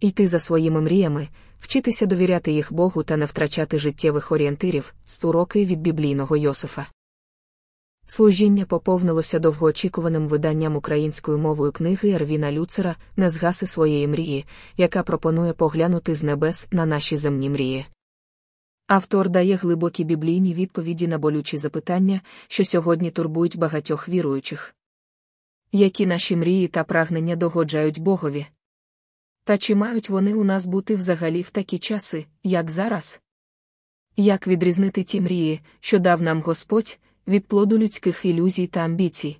Йти за своїми мріями, вчитися довіряти їх Богу та не втрачати життєвих орієнтирів уроки від біблійного Йосифа. Служіння поповнилося довгоочікуваним виданням українською мовою книги Ервіна Люцера Не згаси своєї мрії, яка пропонує поглянути з небес на наші земні мрії. Автор дає глибокі біблійні відповіді на болючі запитання, що сьогодні турбують багатьох віруючих. Які наші мрії та прагнення догоджають Богові? Та чи мають вони у нас бути взагалі в такі часи, як зараз? Як відрізнити ті мрії, що дав нам Господь, від плоду людських ілюзій та амбіцій?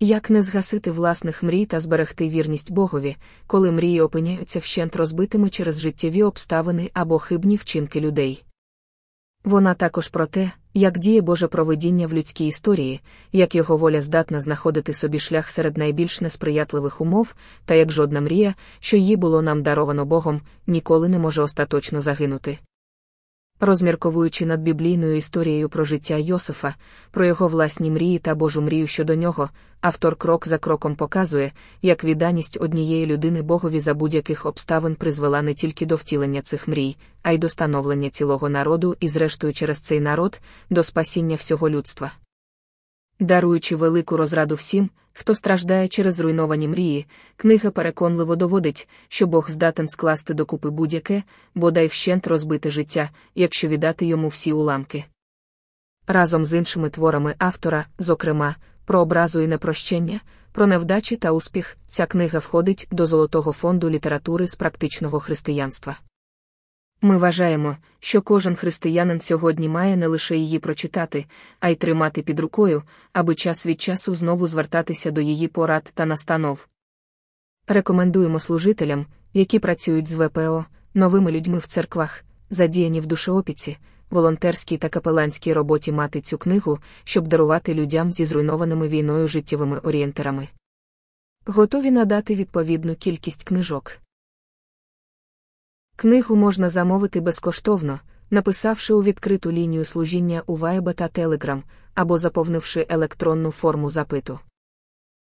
Як не згасити власних мрій та зберегти вірність Богові, коли мрії опиняються вщент розбитими через життєві обставини або хибні вчинки людей? Вона також про те, як діє Боже провидіння в людській історії, як його воля здатна знаходити собі шлях серед найбільш несприятливих умов, та як жодна мрія, що її було нам даровано Богом, ніколи не може остаточно загинути. Розмірковуючи над біблійною історією про життя Йосифа, про його власні мрії та Божу мрію щодо нього, автор крок за кроком показує, як відданість однієї людини Богові за будь-яких обставин призвела не тільки до втілення цих мрій, а й до становлення цілого народу і, зрештою, через цей народ, до спасіння всього людства. Даруючи велику розраду всім, хто страждає через зруйновані мрії, книга переконливо доводить, що Бог здатен скласти докупи будь-яке, бодай вщент розбите життя, якщо віддати йому всі уламки. Разом з іншими творами автора, зокрема, про образу і непрощення, про невдачі та успіх, ця книга входить до Золотого фонду літератури з практичного християнства. Ми вважаємо, що кожен християнин сьогодні має не лише її прочитати, а й тримати під рукою, аби час від часу знову звертатися до її порад та настанов. Рекомендуємо служителям, які працюють з ВПО, новими людьми в церквах, задіяні в душеопіці, волонтерській та капеланській роботі мати цю книгу, щоб дарувати людям зі зруйнованими війною життєвими орієнтерами. Готові надати відповідну кількість книжок. Книгу можна замовити безкоштовно, написавши у відкриту лінію служіння у Viber та Telegram або заповнивши електронну форму запиту.